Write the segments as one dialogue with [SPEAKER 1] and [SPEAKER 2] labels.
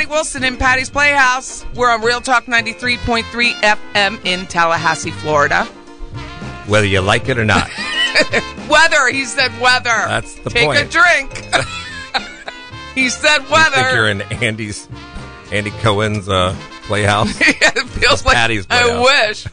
[SPEAKER 1] Patty Wilson in Patty's Playhouse. We're on Real Talk 93.3 FM in Tallahassee, Florida.
[SPEAKER 2] whether you like it or not.
[SPEAKER 1] Weather, he said weather.
[SPEAKER 2] That's the
[SPEAKER 1] Take a drink. he said
[SPEAKER 2] I
[SPEAKER 1] weather.
[SPEAKER 2] think you're in Andy's, Andy Cohen's uh, playhouse.
[SPEAKER 1] Yeah, it feels like
[SPEAKER 2] Patty's
[SPEAKER 1] I wish.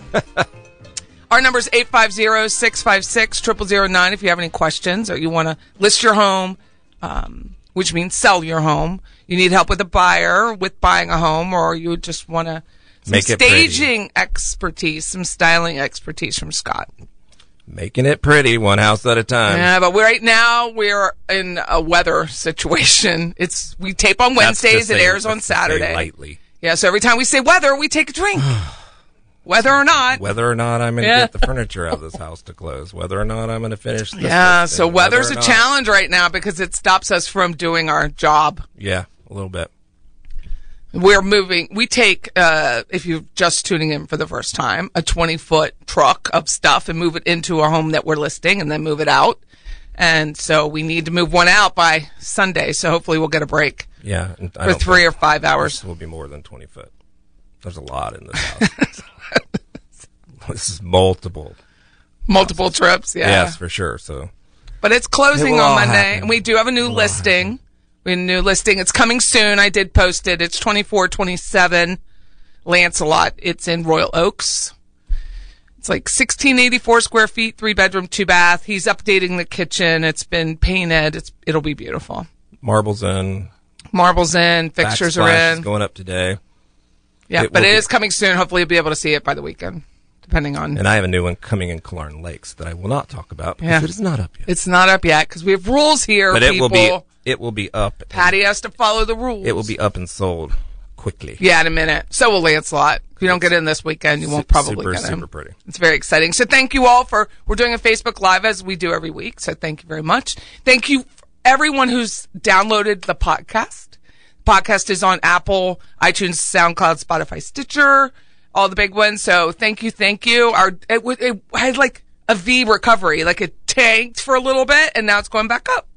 [SPEAKER 1] Our number is 850-656-0009 if you have any questions or you want to list your home, um, which means sell your home. You need help with a buyer with buying a home or you just want to some
[SPEAKER 2] Make it pretty.
[SPEAKER 1] staging expertise, some styling expertise from Scott.
[SPEAKER 2] Making it pretty, one house at a time.
[SPEAKER 1] Yeah, but right now we're in a weather situation. It's we tape on Wednesdays, it airs on
[SPEAKER 2] that's to say
[SPEAKER 1] Saturday.
[SPEAKER 2] lightly.
[SPEAKER 1] Yeah, so every time we say weather, we take a drink. Whether or not.
[SPEAKER 2] Whether or not I'm going to
[SPEAKER 1] Yeah.
[SPEAKER 2] get the furniture out of this house to close. Whether or not I'm going to finish this
[SPEAKER 1] Yeah, so weather's a
[SPEAKER 2] not-
[SPEAKER 1] challenge right now because it stops us from doing our job.
[SPEAKER 2] Yeah, a little bit.
[SPEAKER 1] We're moving. We take, uh, if you're just tuning in for the first time, a 20 foot truck of stuff and move it into a home that we're listing and then move it out. And so we need to move one out by Sunday. So hopefully we'll get a break
[SPEAKER 2] Yeah.
[SPEAKER 1] for three or five hours.
[SPEAKER 2] This will be more than 20 foot. There's a lot in this house. this is multiple.
[SPEAKER 1] Multiple trips. Yeah.
[SPEAKER 2] Yes, for sure. So
[SPEAKER 1] But it's closing
[SPEAKER 2] It
[SPEAKER 1] on Monday,
[SPEAKER 2] happen.
[SPEAKER 1] and we do have a new listing. We have a new listing. It's coming soon. I did post it. It's twenty four twenty seven Lancelot. It's in Royal Oaks. It's like sixteen eighty four square feet, three bedroom, two bath. He's updating the kitchen. It's been painted. It's it'll be beautiful.
[SPEAKER 2] marbles in.
[SPEAKER 1] Marbles in, fixtures are in.
[SPEAKER 2] going up today.
[SPEAKER 1] Yeah,
[SPEAKER 2] it
[SPEAKER 1] but it
[SPEAKER 2] be-
[SPEAKER 1] is coming soon. Hopefully, you'll be able to see it by the weekend, depending on.
[SPEAKER 2] And I have a new one coming in Killearn Lakes that I will not talk about because
[SPEAKER 1] Yeah.
[SPEAKER 2] it is not up yet.
[SPEAKER 1] It's not up yet because we have rules here.
[SPEAKER 2] but it will be it will be up.
[SPEAKER 1] Patty has to follow the rules.
[SPEAKER 2] It will be up and sold quickly.
[SPEAKER 1] Yeah, in a minute. So will Lancelot. If you don't get in this weekend, you won't probably
[SPEAKER 2] super,
[SPEAKER 1] get in.
[SPEAKER 2] super pretty.
[SPEAKER 1] It's very exciting. So thank you all for, we're doing a Facebook Live as we do every week. So thank you very much. Thank you everyone who's downloaded the podcast. Podcast is on Apple, iTunes, SoundCloud, Spotify, Stitcher, all the big ones. So thank you, thank you. Our, it, w- it had like a V recovery, like it tanked for a little bit and now it's going back up.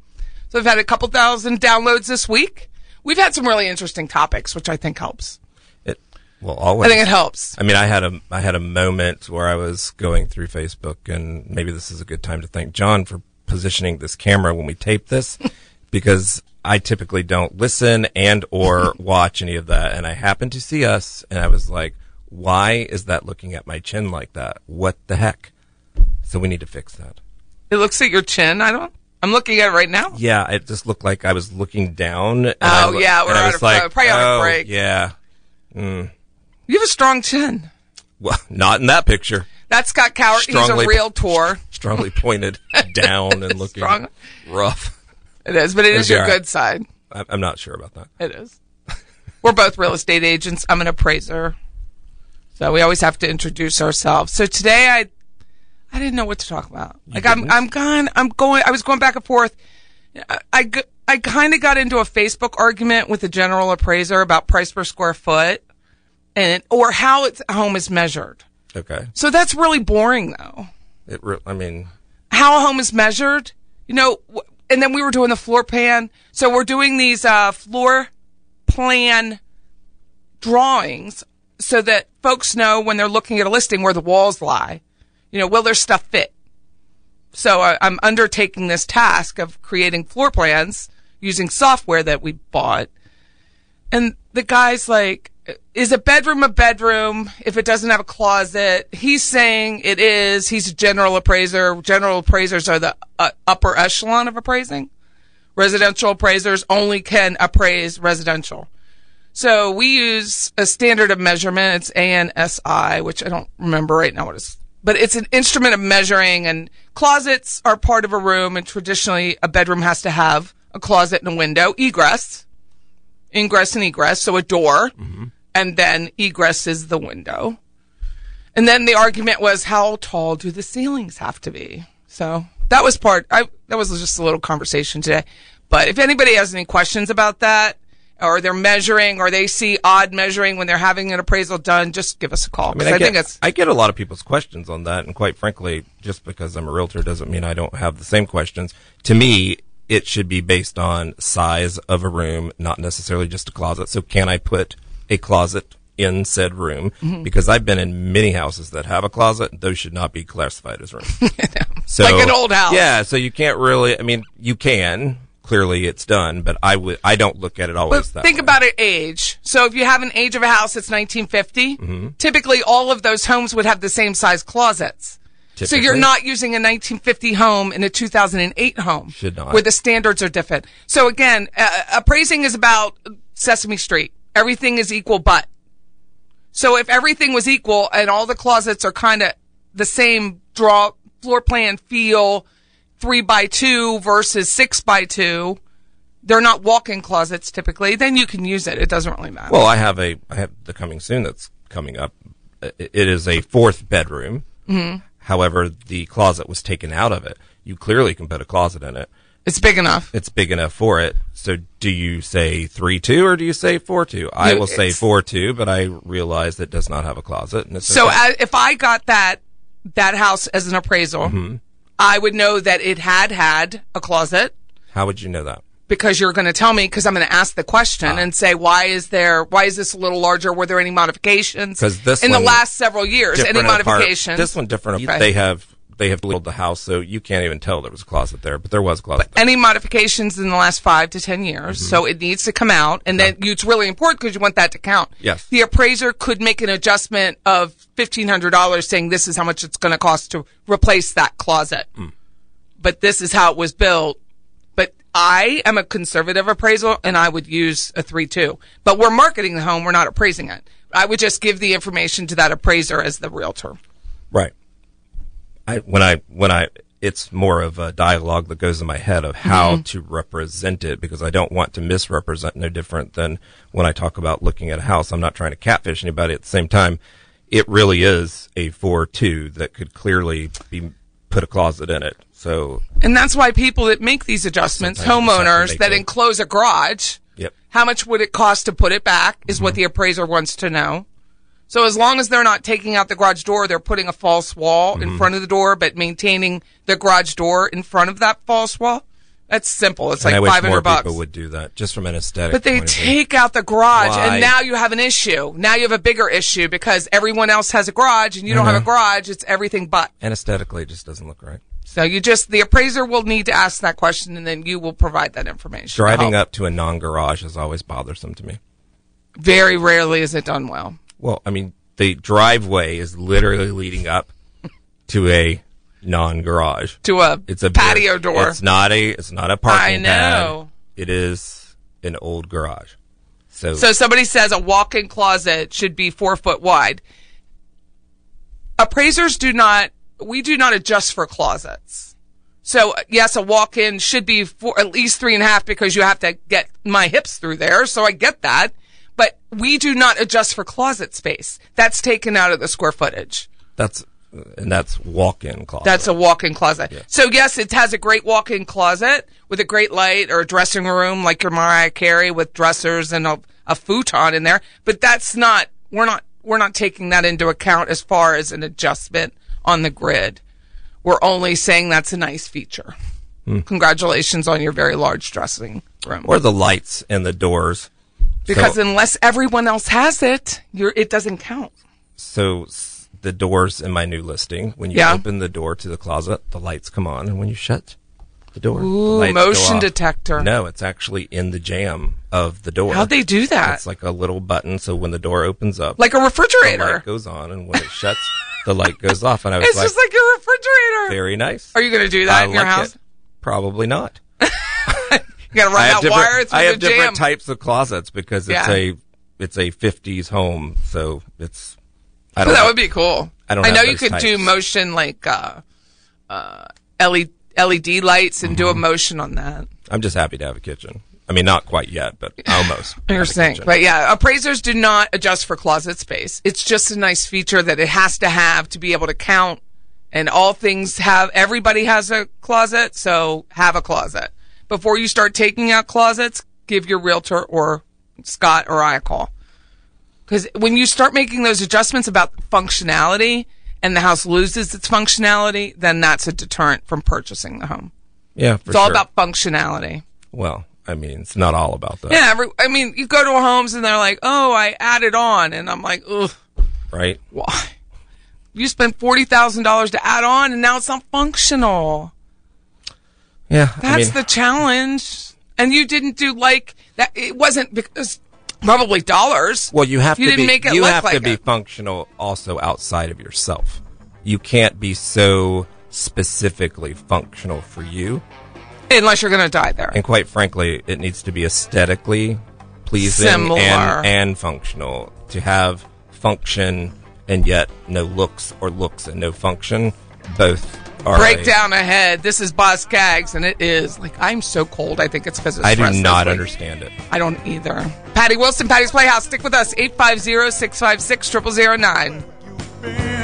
[SPEAKER 1] So we've had a couple thousand downloads this week. We've had some really interesting topics, which I think helps.
[SPEAKER 2] It well always.
[SPEAKER 1] I think it helps.
[SPEAKER 2] I mean, I had a I had a moment where I was going through Facebook, and maybe this is a good time to thank John for positioning this camera when we tape this because I typically don't listen and or watch any of that. And I happened to see us and I was like, why is that looking at my chin like that? What the heck? So we need to fix that.
[SPEAKER 1] It looks at your chin. I don't. I'm looking at it right now.
[SPEAKER 2] Yeah, it just looked like I was looking down. and
[SPEAKER 1] Oh,
[SPEAKER 2] I
[SPEAKER 1] yeah, we're on a- probably on a
[SPEAKER 2] oh,
[SPEAKER 1] break."
[SPEAKER 2] Yeah, mm.
[SPEAKER 1] You have a strong chin.
[SPEAKER 2] well, not in that picture.
[SPEAKER 1] That's Scott Coward. He's
[SPEAKER 2] Strongly-
[SPEAKER 1] a realtor.
[SPEAKER 2] Strongly pointed down and looking
[SPEAKER 1] Strong.
[SPEAKER 2] rough.
[SPEAKER 1] It is, but it is your
[SPEAKER 2] right.
[SPEAKER 1] good side.
[SPEAKER 2] I'm not sure about that.
[SPEAKER 1] It is. We're both real estate agents. I'm an appraiser. So we always have to introduce ourselves. So today I I didn't know what to talk about. like I'm
[SPEAKER 2] didn't?
[SPEAKER 1] I'm gone I'm going I was going back and forth. I, I kind of got into a Facebook argument with a general appraiser about price per square foot and or how its home is measured.
[SPEAKER 2] Okay.
[SPEAKER 1] So that's really boring though.
[SPEAKER 2] It. Re- I mean,
[SPEAKER 1] how a home is measured, you know, and then we were doing the floor plan. So we're doing these uh, floor plan drawings so that folks know when they're looking at a listing where the walls lie. You know, will their stuff fit? So I, I'm undertaking this task of creating floor plans using software that we bought. And the guy's like, is a bedroom a bedroom if it doesn't have a closet? He's saying it is. He's a general appraiser. General appraisers are the uh, upper echelon of appraising. Residential appraisers only can appraise residential. So we use a standard of measurement. It's ANSI, which I don't remember right now what it's, but it's an instrument of measuring and closets are part of a room and traditionally a bedroom has to have a closet and a window, egress, ingress and egress. So a door mm-hmm. and then egress is the window. And then the argument was how tall do the ceilings have to be? So that was part, I, that was just a little conversation today. But if anybody has any questions about that, or they're measuring, or they see odd measuring when they're having an appraisal done, just give us a call.
[SPEAKER 2] I mean, I,
[SPEAKER 1] I,
[SPEAKER 2] get,
[SPEAKER 1] think it's,
[SPEAKER 2] I get a lot of people's questions on that, and quite frankly, just because I'm a realtor doesn't mean I don't have the same questions. To me, it should be based on size of a room, not necessarily just a closet. So, can I put a closet in said room?
[SPEAKER 1] Mm-hmm.
[SPEAKER 2] Because I've been in many houses that have a closet; those should not be classified as rooms. so,
[SPEAKER 1] Like an old house.
[SPEAKER 2] Yeah, so you can't really. I mean, you can. Clearly, it's done, but I would. I don't look at it always
[SPEAKER 1] But
[SPEAKER 2] that.
[SPEAKER 1] think
[SPEAKER 2] way.
[SPEAKER 1] about it age. So if you have an age of a house that's 1950,
[SPEAKER 2] Mm-hmm.
[SPEAKER 1] typically all of those homes would have the same size closets. So you're not using a 1950 home in a 2008 home.
[SPEAKER 2] Should not.
[SPEAKER 1] Where the standards are different. So again, uh, appraising is about Sesame Street. Everything is equal but. So if everything was equal and all the closets are kind of the same draw, floor plan feel, three by two versus six by two, they're not walk-in closets typically, then you can use it. It doesn't really matter.
[SPEAKER 2] Well, I have a I have the coming soon that's coming up. It is a fourth bedroom. Mm-hmm. However, the closet was taken out of it. You clearly can put a closet in it.
[SPEAKER 1] it's big enough.
[SPEAKER 2] It's big enough for it. So, do you say three two or do you say four two? I
[SPEAKER 1] You-
[SPEAKER 2] will say four two, but I realize it does not have a closet.
[SPEAKER 1] So
[SPEAKER 2] okay.
[SPEAKER 1] if I got that that house as an appraisal,
[SPEAKER 2] Mm-hmm.
[SPEAKER 1] I would know that it had had a closet
[SPEAKER 2] how would you know that?
[SPEAKER 1] because you're going to tell me because I'm going to ask the question
[SPEAKER 2] Ah.
[SPEAKER 1] and say why is there why is this a little larger? Were there any modifications?
[SPEAKER 2] 'Cause this
[SPEAKER 1] in the last several years, any
[SPEAKER 2] Different apart-
[SPEAKER 1] modifications?
[SPEAKER 2] This one different. They have they have built the house, so you can't even tell there was a closet there, but there was a closet. there.
[SPEAKER 1] any modifications in the last five to ten years.
[SPEAKER 2] Mm-hmm.
[SPEAKER 1] So it needs to come out, and then you, it's really important because you want that to count.
[SPEAKER 2] Yes.
[SPEAKER 1] the appraiser could make an adjustment of fifteen hundred dollars, saying this is how much it's going to cost to replace that closet,
[SPEAKER 2] Mm.
[SPEAKER 1] but this is how it was built. But I am a conservative appraisal, and I would use a three two. But we're marketing the home; we're not appraising it. I would just give the information to that appraiser as the realtor.
[SPEAKER 2] Right. I when I when I it's more of a dialogue that goes in my head of how
[SPEAKER 1] Mm-hmm.
[SPEAKER 2] to represent it because I don't want to misrepresent no different than when I talk about looking at a house. I'm not trying to catfish anybody at the same time. It really is a four two that could clearly be put a closet in it. So
[SPEAKER 1] And that's why people that make these adjustments,
[SPEAKER 2] Sometimes you just have to
[SPEAKER 1] homeowners that
[SPEAKER 2] it.
[SPEAKER 1] enclose a garage,
[SPEAKER 2] Yep.
[SPEAKER 1] how much would it cost to put it back is
[SPEAKER 2] Mm-hmm.
[SPEAKER 1] what the appraiser wants to know. So as long as they're not taking out the garage door, they're putting a false wall
[SPEAKER 2] Mm-hmm.
[SPEAKER 1] in front of the door, but maintaining the garage door in front of that false wall. That's simple. It's
[SPEAKER 2] and
[SPEAKER 1] like five
[SPEAKER 2] more
[SPEAKER 1] bucks.
[SPEAKER 2] people would do that just from an aesthetic.
[SPEAKER 1] But they
[SPEAKER 2] point of view.
[SPEAKER 1] take out the garage,
[SPEAKER 2] Why?
[SPEAKER 1] and now you have an issue. Now you have a bigger issue because everyone else has a garage, and you don't have a garage. It's everything but.
[SPEAKER 2] and aesthetically it just doesn't look right.
[SPEAKER 1] So you just the appraiser will need to ask that question, and then you will provide that information.
[SPEAKER 2] Driving
[SPEAKER 1] Oh,
[SPEAKER 2] up to a non-garage is always bothersome to me.
[SPEAKER 1] very rarely is it done well.
[SPEAKER 2] Well, I mean, the driveway is literally leading up to a non-garage.
[SPEAKER 1] To a
[SPEAKER 2] It's a
[SPEAKER 1] patio
[SPEAKER 2] big-
[SPEAKER 1] door.
[SPEAKER 2] It's not a. It's not a parking
[SPEAKER 1] I know.
[SPEAKER 2] pad. It is an old garage. So,
[SPEAKER 1] So somebody says a walk-in closet should be four foot wide. Appraisers do not, we do not adjust for closets. So yes, a walk-in should be four, at least three and a half because you have to get my hips through there. So I get that, but we do not adjust for closet space. That's taken out of the square footage.
[SPEAKER 2] that's and that's walk-in closet.
[SPEAKER 1] That's a walk-in closet. So yes, it has a great walk-in closet with a great light or a dressing room like your Mariah Carey with dressers and a, a futon in there. But that's not, we're not, we're not taking that into account as far as an adjustment on the grid. We're only saying that's a nice feature. Hmm. Congratulations on your very large dressing room.
[SPEAKER 2] or the lights and the doors.
[SPEAKER 1] Because
[SPEAKER 2] so,
[SPEAKER 1] unless everyone else has it, you're, it doesn't count.
[SPEAKER 2] so the doors in my new listing, when you
[SPEAKER 1] Yeah.
[SPEAKER 2] open the door to the closet, the lights come on, and when you shut the door, the
[SPEAKER 1] Ooh,
[SPEAKER 2] go
[SPEAKER 1] motion detector.
[SPEAKER 2] No, it's actually in the jamb of the door.
[SPEAKER 1] How'd they do that?
[SPEAKER 2] It's like a little button, so when the door opens up,
[SPEAKER 1] Like a
[SPEAKER 2] the
[SPEAKER 1] refrigerator.
[SPEAKER 2] light goes on, and when it shuts, the light goes off. And I was
[SPEAKER 1] It's
[SPEAKER 2] like,
[SPEAKER 1] just like your refrigerator.
[SPEAKER 2] very nice.
[SPEAKER 1] Are you going to do that
[SPEAKER 2] I
[SPEAKER 1] in your house?
[SPEAKER 2] it. Probably not.
[SPEAKER 1] You got to run that wire through
[SPEAKER 2] I have
[SPEAKER 1] the
[SPEAKER 2] different
[SPEAKER 1] jamb.
[SPEAKER 2] types of closets because it's
[SPEAKER 1] Yeah.
[SPEAKER 2] a it's a 50s home, so it's. I
[SPEAKER 1] So
[SPEAKER 2] don't.
[SPEAKER 1] that would be cool.
[SPEAKER 2] I don't
[SPEAKER 1] I know
[SPEAKER 2] have
[SPEAKER 1] you
[SPEAKER 2] those
[SPEAKER 1] could do
[SPEAKER 2] types.
[SPEAKER 1] motion like uh, uh, LED, LED lights and do
[SPEAKER 2] Mm-hmm.
[SPEAKER 1] a motion on that.
[SPEAKER 2] I'm just happy to have a kitchen. I mean, not quite yet, but almost.
[SPEAKER 1] You're
[SPEAKER 2] have a
[SPEAKER 1] saying,
[SPEAKER 2] kitchen.
[SPEAKER 1] but yeah, appraisers do not adjust for closet space. It's just a nice feature that it has to have to be able to count. And all things have everybody has a closet, so have a closet. Before you start taking out closets, give your realtor or Scott or I a call. Because when you start making those adjustments about functionality and the house loses its functionality, then that's a deterrent from purchasing the home.
[SPEAKER 2] yeah, for
[SPEAKER 1] It's all
[SPEAKER 2] sure.
[SPEAKER 1] about functionality.
[SPEAKER 2] Well, I mean, it's not all about that,
[SPEAKER 1] Yeah, every, I mean, you go to homes and they're like, "Oh, I added on," and I'm like, "Ugh,
[SPEAKER 2] right?
[SPEAKER 1] why? You spent forty thousand dollars to add on, and now it's not functional."
[SPEAKER 2] Yeah, I
[SPEAKER 1] That's
[SPEAKER 2] mean,
[SPEAKER 1] the challenge. And you didn't do like that. It wasn't because probably dollars.
[SPEAKER 2] Well, you have
[SPEAKER 1] You
[SPEAKER 2] to
[SPEAKER 1] didn't
[SPEAKER 2] be.
[SPEAKER 1] make it
[SPEAKER 2] you have to be
[SPEAKER 1] it.
[SPEAKER 2] functional also outside of yourself. You can't be so specifically functional for you.
[SPEAKER 1] unless you're going to die there.
[SPEAKER 2] And quite frankly, it needs to be aesthetically pleasing
[SPEAKER 1] Similar.
[SPEAKER 2] and and functional to have function and yet no looks or looks and no function. Both all
[SPEAKER 1] Breakdown right. ahead. This is Boss Gags, and it is like I'm so cold. I think it's because.
[SPEAKER 2] I do not understand it.
[SPEAKER 1] I don't either. Patty Wilson, Patty's Playhouse. Stick with us. 850 656 0009.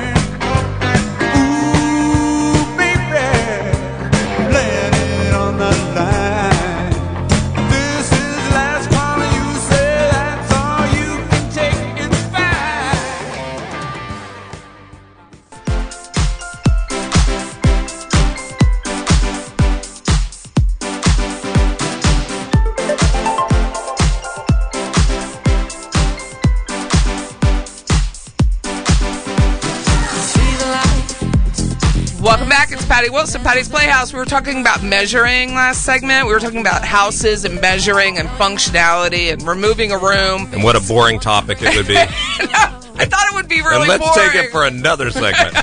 [SPEAKER 1] Patty Wilson, Patty's Playhouse. We were talking about measuring last segment. We were talking about houses and measuring and functionality and removing a room.
[SPEAKER 2] And what a boring topic it would be.
[SPEAKER 1] I thought it would be really
[SPEAKER 2] and let's
[SPEAKER 1] boring.
[SPEAKER 2] take it for another segment.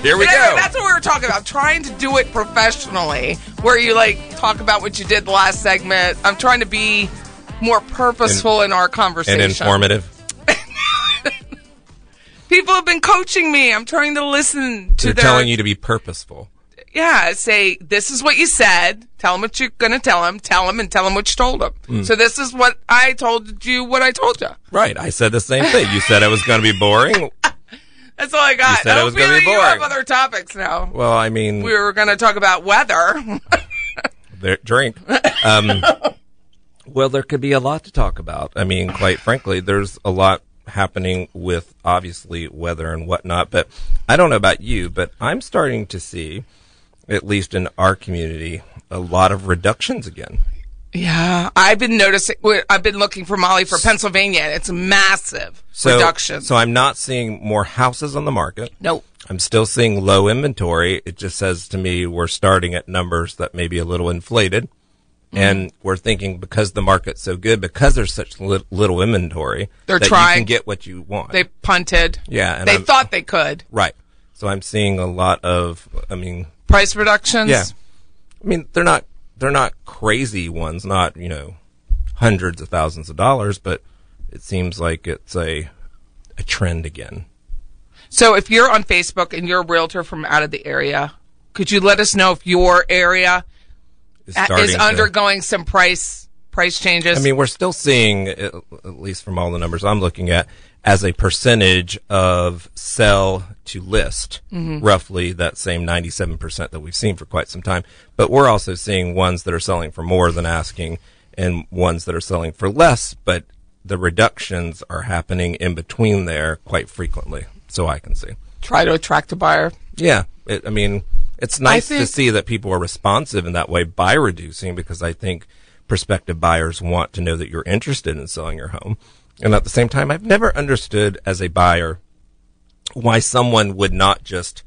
[SPEAKER 2] Here we
[SPEAKER 1] anyway,
[SPEAKER 2] go.
[SPEAKER 1] That's what we were talking about. Trying to do it professionally, where you like talk about what you did the last segment. I'm trying to be more purposeful in our conversation.
[SPEAKER 2] and informative.
[SPEAKER 1] People have been coaching me. I'm trying to listen to
[SPEAKER 2] They're
[SPEAKER 1] their.
[SPEAKER 2] telling you to be purposeful.
[SPEAKER 1] Yeah, say this is what you said. Tell them what you're gonna tell them. Tell them and tell them what you told them.
[SPEAKER 2] Hmm.
[SPEAKER 1] So this is what I told you. What I told you.
[SPEAKER 2] Right. I said the same thing. You said it was going to be boring.
[SPEAKER 1] That's all I got.
[SPEAKER 2] You said it
[SPEAKER 1] I
[SPEAKER 2] was gonna be
[SPEAKER 1] like you have
[SPEAKER 2] boring.
[SPEAKER 1] other topics now.
[SPEAKER 2] Well, I mean,
[SPEAKER 1] We were gonna talk about weather.
[SPEAKER 2] drink. Um, well, there could be a lot to talk about. I mean, quite frankly, there's a lot happening with obviously weather and whatnot. But I don't know about you, but I'm starting to see, at least in our community, a lot of reductions again.
[SPEAKER 1] Yeah, I've been noticing. I've been looking for Molly for Pennsylvania. and It's massive
[SPEAKER 2] So,
[SPEAKER 1] reduction.
[SPEAKER 2] so I'm not seeing more houses on the market.
[SPEAKER 1] nope.
[SPEAKER 2] I'm still seeing low inventory. It just says to me we're starting at numbers that may be a little inflated.
[SPEAKER 1] Mm-hmm.
[SPEAKER 2] And we're thinking because the market's so good, because there's such li- little inventory,
[SPEAKER 1] They're
[SPEAKER 2] that
[SPEAKER 1] trying-
[SPEAKER 2] to get what you want.
[SPEAKER 1] They punted.
[SPEAKER 2] Yeah, and
[SPEAKER 1] they
[SPEAKER 2] I'm-
[SPEAKER 1] thought they could.
[SPEAKER 2] right. So I'm seeing a lot of, I mean,
[SPEAKER 1] Price reductions.
[SPEAKER 2] yeah. I mean, they're not, they're not crazy ones, not, you know, hundreds of thousands of dollars, but it seems like it's a, a trend again.
[SPEAKER 1] So if you're on Facebook and you're a realtor from out of the area, could you let us know if your area
[SPEAKER 2] Is
[SPEAKER 1] is
[SPEAKER 2] to-
[SPEAKER 1] undergoing some price price changes?
[SPEAKER 2] I mean, we're still seeing, at least from all the numbers I'm looking at, as a percentage of sell to list, mm-hmm. roughly that same 97% that we've seen for quite some time. But we're also seeing ones that are selling for more than asking and ones that are selling for less, but the reductions are happening in between there quite frequently, so I can see.
[SPEAKER 1] try to attract a buyer.
[SPEAKER 2] Yeah, it, I mean, it's nice to see that people are responsive in that way by reducing because I think prospective buyers want to know that you're interested in selling your home. And at the same time, I've never understood as a buyer why someone would not just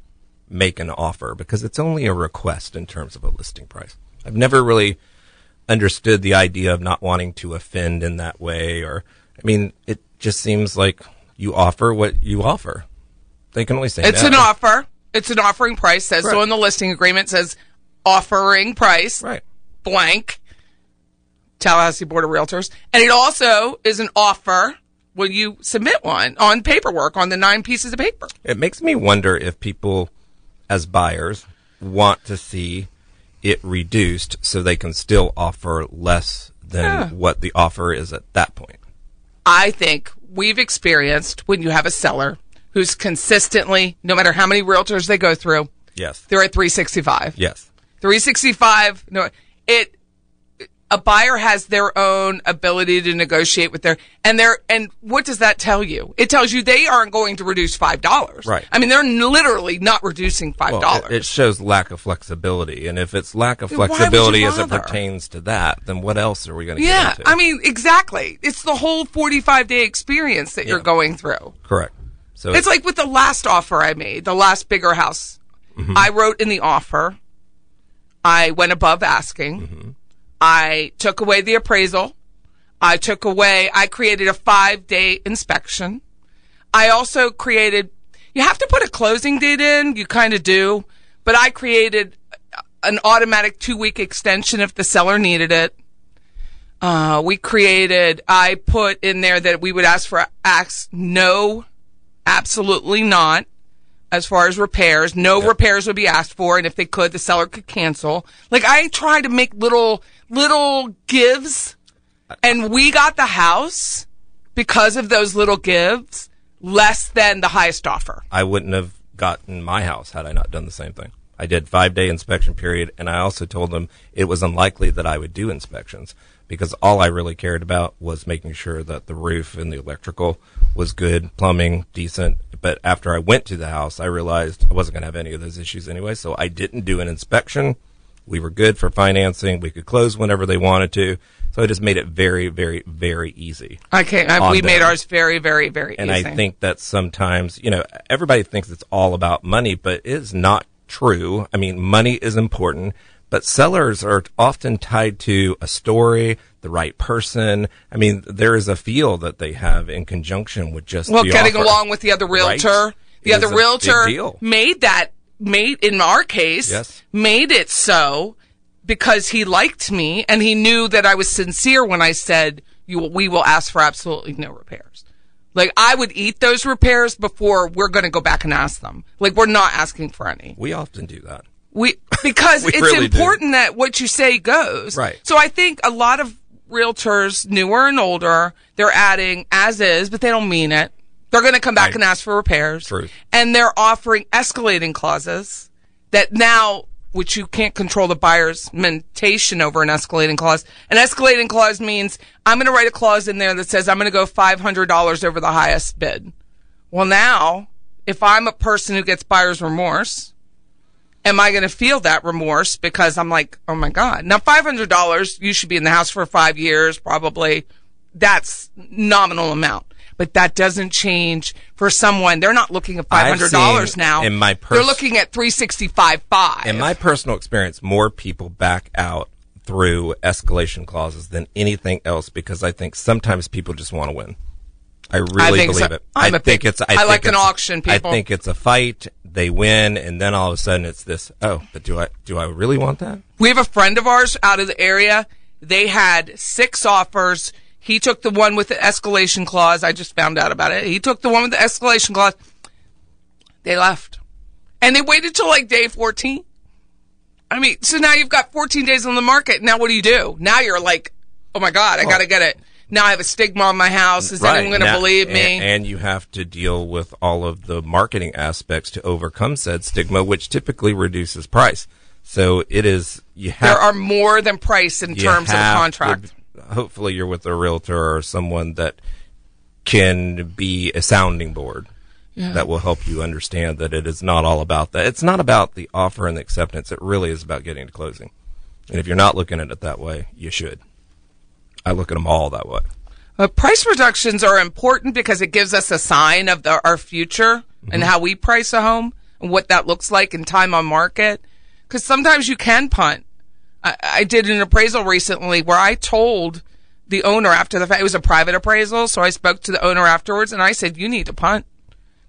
[SPEAKER 2] make an offer because it's only a request in terms of a listing price. I've never really understood the idea of not wanting to offend in that way or I mean, it just seems like you offer what you offer. They can only say
[SPEAKER 1] It's
[SPEAKER 2] no.
[SPEAKER 1] an offer. It's an offering price. Says so in the listing agreement says offering price
[SPEAKER 2] Right.
[SPEAKER 1] blank. Tallahassee Board of Realtors, and it also is an offer when you submit one on paperwork on the nine pieces of paper.
[SPEAKER 2] It makes me wonder if people, as buyers, want to see it reduced so they can still offer less than
[SPEAKER 1] Yeah.
[SPEAKER 2] what the offer is at that point.
[SPEAKER 1] I think we've experienced when you have a seller who's consistently, no matter how many realtors they go through,
[SPEAKER 2] Yes.
[SPEAKER 1] they're at 365.
[SPEAKER 2] Yes.
[SPEAKER 1] 365 no it a buyer has their own ability to negotiate with their and their and what does that tell you it tells you they aren't going to reduce five dollars
[SPEAKER 2] Right.
[SPEAKER 1] i mean they're literally not reducing five
[SPEAKER 2] Well,
[SPEAKER 1] dollars
[SPEAKER 2] it, it shows lack of flexibility, and if it's lack of
[SPEAKER 1] Then why would you
[SPEAKER 2] flexibility as it pertains to that, then what else are we going to
[SPEAKER 1] yeah i mean exactly it's the whole 45 day experience that you're going through
[SPEAKER 2] correct. So
[SPEAKER 1] It's like with the last offer I made, the last bigger house.
[SPEAKER 2] Mm-hmm.
[SPEAKER 1] I wrote in the offer, I went above asking.
[SPEAKER 2] Mm-hmm.
[SPEAKER 1] I took away the appraisal. I took away, I created a five day inspection. I also created, you have to put a closing date in, you kind of do, but I created an automatic two week extension if the seller needed it. Uh, we created, I put in there that we would ask for acts, no, absolutely not. As far as repairs, no repairs would be asked for, and if they could, the seller could cancel. Like I try to make little, little gives, and we got the house because of those little gives less than the highest offer.
[SPEAKER 2] I wouldn't have gotten my house had I not done the same thing. I did five day inspection period, and I also told them it was unlikely that I would do inspections because all I really cared about was making sure that the roof and the electrical was good, plumbing decent. But after I went to the house, I realized I wasn't going to have any of those issues anyway, so I didn't do an inspection. We were good for financing. We could close whenever they wanted to. So I just made it very, very, very easy.
[SPEAKER 1] I can't. I, we made ours very, very, very easy.
[SPEAKER 2] And
[SPEAKER 1] easy.
[SPEAKER 2] I think that sometimes, you know, everybody thinks it's all about money, but it is not true. I mean, money is important, but sellers are often tied to a story, the right person. I mean, there is a feel that they have in conjunction with just
[SPEAKER 1] well, getting
[SPEAKER 2] offer.
[SPEAKER 1] along with the other realtor.
[SPEAKER 2] Right?
[SPEAKER 1] The
[SPEAKER 2] It
[SPEAKER 1] other
[SPEAKER 2] is a big
[SPEAKER 1] realtor made that made in our case
[SPEAKER 2] Yes.
[SPEAKER 1] made it so because he liked me and he knew that I was sincere when I said you we will ask for absolutely no repairs. Like I would eat those repairs before we're going to go back and ask them. Like we're not asking for any.
[SPEAKER 2] We often do that.
[SPEAKER 1] We because
[SPEAKER 2] We
[SPEAKER 1] it's
[SPEAKER 2] really do.
[SPEAKER 1] important that what you say goes.
[SPEAKER 2] Right.
[SPEAKER 1] So I think a lot of realtors, newer and older, they're adding as is, but they don't mean it. They're going to come back
[SPEAKER 2] Right.
[SPEAKER 1] and ask for repairs.
[SPEAKER 2] Truth.
[SPEAKER 1] And they're offering escalating clauses that now, which you can't control the buyer's mentation over an escalating clause. An escalating clause means I'm going to write a clause in there that says I'm going to go $500 over the highest bid. Well, now, if I'm a person who gets buyer's remorse, am I going to feel that remorse because I'm like, oh my God. Now, $500, you should be in the house for five years, probably. That's nominal amount. But that doesn't change for someone. They're not looking at five hundred dollars now.
[SPEAKER 2] in my pers-
[SPEAKER 1] they're looking at three sixty five five.
[SPEAKER 2] In my personal experience, more people back out through escalation clauses than anything else because I think sometimes people just want to win. I really
[SPEAKER 1] so.
[SPEAKER 2] believe it.
[SPEAKER 1] I'm
[SPEAKER 2] I think
[SPEAKER 1] big-
[SPEAKER 2] it's. I,
[SPEAKER 1] I
[SPEAKER 2] think
[SPEAKER 1] like an auction, people.
[SPEAKER 2] I think it's a fight. They win, and then all of a sudden it's this. Oh, but do I do I really want that?
[SPEAKER 1] We have a friend of ours out of the area. They had six offers. He took the one with the escalation clause. I just found out about it. He took the one with the escalation clause. They left. And they waited till like day 14. I mean, so now you've got 14 days on the market. Now what do you do? Now you're like, oh my God, I got to get it. Now I have a stigma on my house. Is anyone going to believe me?
[SPEAKER 2] And, and you have to deal with all of the marketing aspects to overcome said stigma, which typically reduces price. So it is you have
[SPEAKER 1] there are more than price in terms of
[SPEAKER 2] have
[SPEAKER 1] contract.
[SPEAKER 2] Hopefully, you're with a realtor or someone that can be a sounding board that will help you understand that it is not all about that. It's not about the offer and the acceptance. It really is about getting to closing. And if you're not looking at it that way, you should. I look at them all that way.
[SPEAKER 1] Uh, price reductions are important because it gives us a sign of the, our future and how we price a home and what that looks like in time on market. Because sometimes you can punt. I, I did an appraisal recently where I told the owner after the fact, it was a private appraisal. So I spoke to the owner afterwards and I said, you need to punt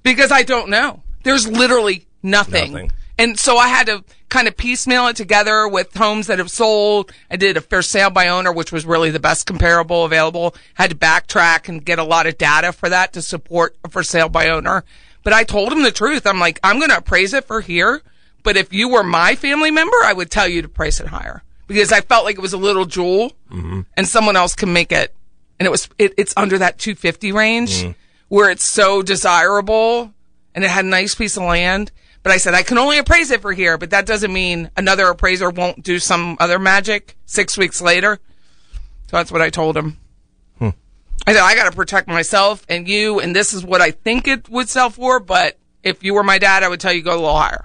[SPEAKER 1] because I don't know. There's literally nothing.
[SPEAKER 2] Nothing.
[SPEAKER 1] And so I had to kind of piecemeal it together with homes that have sold. I did a fair sale by owner, which was really the best comparable available. Had to backtrack and get a lot of data for that to support a for sale by owner. But I told him the truth. I'm like, I'm going to appraise it for here. But if you were my family member, I would tell you to price it higher because I felt like it was a little jewel mm-hmm. and someone else can make it. And it was, it, it's under that 250 range mm. where it's so desirable and it had a nice piece of land. But I said, I can only appraise it for here, but that doesn't mean another appraiser won't do some other magic six weeks later. So that's what I told him. Hmm. I said, I got to protect myself and you, and this is what I think it would sell for, but if you were my dad, I would tell you go a little higher.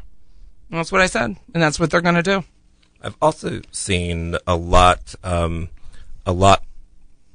[SPEAKER 1] And that's what I said, and that's what they're going to do.
[SPEAKER 2] I've also seen a lot, um, a lot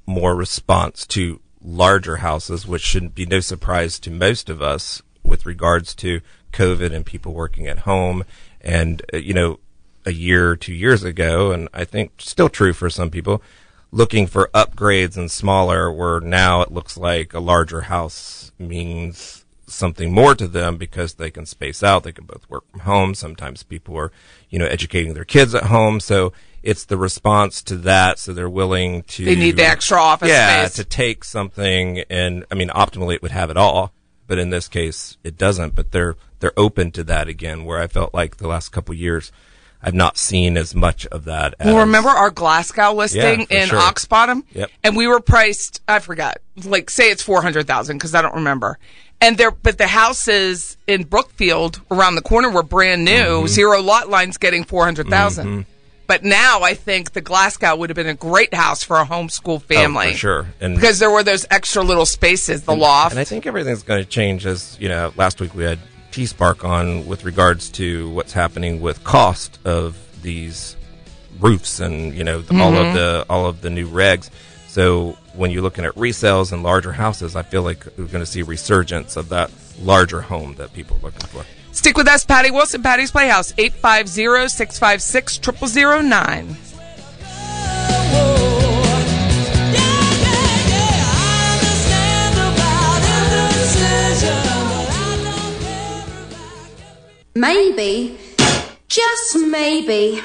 [SPEAKER 2] more response to larger houses, which shouldn't be no surprise to most of us with regards to COVID and people working at home. And, uh, you know, a year or two years ago, and I think still true for some people, looking for upgrades and smaller, where now it looks like a larger house means something more to them because they can space out. They can both work from home. Sometimes people are, you know, educating their kids at home. So it's the response to that. So they're willing to.
[SPEAKER 1] They need the extra office
[SPEAKER 2] Yeah,
[SPEAKER 1] space.
[SPEAKER 2] to take something and, I mean, optimally it would have it all, but in this case it doesn't. But they're, they're open to that again, where I felt like the last couple years I've not seen as much of that. As,
[SPEAKER 1] Well, remember our Glasgow listing
[SPEAKER 2] Yeah,
[SPEAKER 1] in
[SPEAKER 2] sure.
[SPEAKER 1] Ox Bottom?
[SPEAKER 2] Yep.
[SPEAKER 1] And we were priced, I forgot, like say it's 400,000 because I don't remember. And there, but the houses in Brookfield around the corner were brand new.
[SPEAKER 2] Mm-hmm.
[SPEAKER 1] Zero lot lines getting 400,000. But now I think the Glasgow would have been a great house for a homeschool family.
[SPEAKER 2] Oh, for sure. And
[SPEAKER 1] Because there were those extra little spaces, the loft.
[SPEAKER 2] And I think everything's going to change as, you know, last week we had T Spark on with regards to what's happening with cost of these roofs and, you know, all
[SPEAKER 1] Mm-hmm.
[SPEAKER 2] of the all of the new regs. So when you're looking at resales and larger houses, I feel like we're going to see a resurgence of that larger home that people are looking for.
[SPEAKER 1] Stick with us, Patty Wilson, Patty's Playhouse, 850-656-0009.
[SPEAKER 3] Maybe, just maybe,